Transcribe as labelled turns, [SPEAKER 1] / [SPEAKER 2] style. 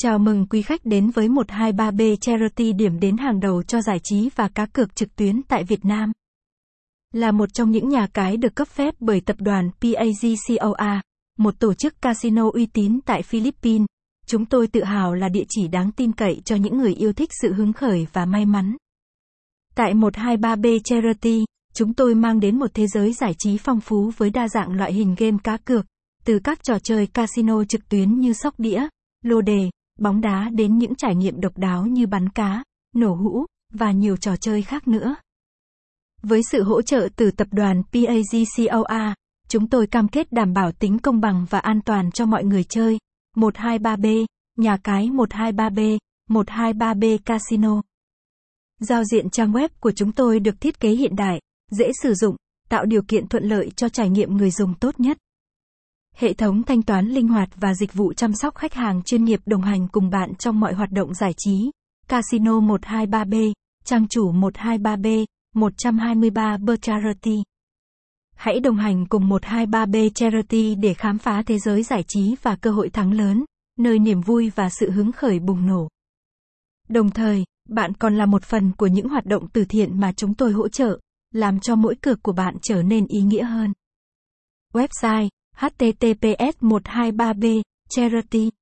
[SPEAKER 1] Chào mừng quý khách đến với 123B Charity điểm đến hàng đầu cho giải trí và cá cược trực tuyến tại Việt Nam. Là một trong những nhà cái được cấp phép bởi tập đoàn PAGCOA, một tổ chức casino uy tín tại Philippines, chúng tôi tự hào là địa chỉ đáng tin cậy cho những người yêu thích sự hứng khởi và may mắn. Tại 123B Charity, chúng tôi mang đến một thế giới giải trí phong phú với đa dạng loại hình game cá cược, từ các trò chơi casino trực tuyến như sóc đĩa, lô đề, bóng đá đến những trải nghiệm độc đáo như bắn cá, nổ hũ, và nhiều trò chơi khác nữa. Với sự hỗ trợ từ tập đoàn PAGCOR, chúng tôi cam kết đảm bảo tính công bằng và an toàn cho mọi người chơi. 123B, nhà cái 123B, 123B Casino. Giao diện trang web của chúng tôi được thiết kế hiện đại, dễ sử dụng, tạo điều kiện thuận lợi cho trải nghiệm người dùng tốt nhất. Hệ thống thanh toán linh hoạt và dịch vụ chăm sóc khách hàng chuyên nghiệp đồng hành cùng bạn trong mọi hoạt động giải trí. Casino 123B, trang chủ 123B, 123 B Charity. Hãy đồng hành cùng 123B Charity để khám phá thế giới giải trí và cơ hội thắng lớn, nơi niềm vui và sự hứng khởi bùng nổ. Đồng thời, bạn còn là một phần của những hoạt động từ thiện mà chúng tôi hỗ trợ, làm cho mỗi cược của bạn trở nên ý nghĩa hơn. Website https 123b charity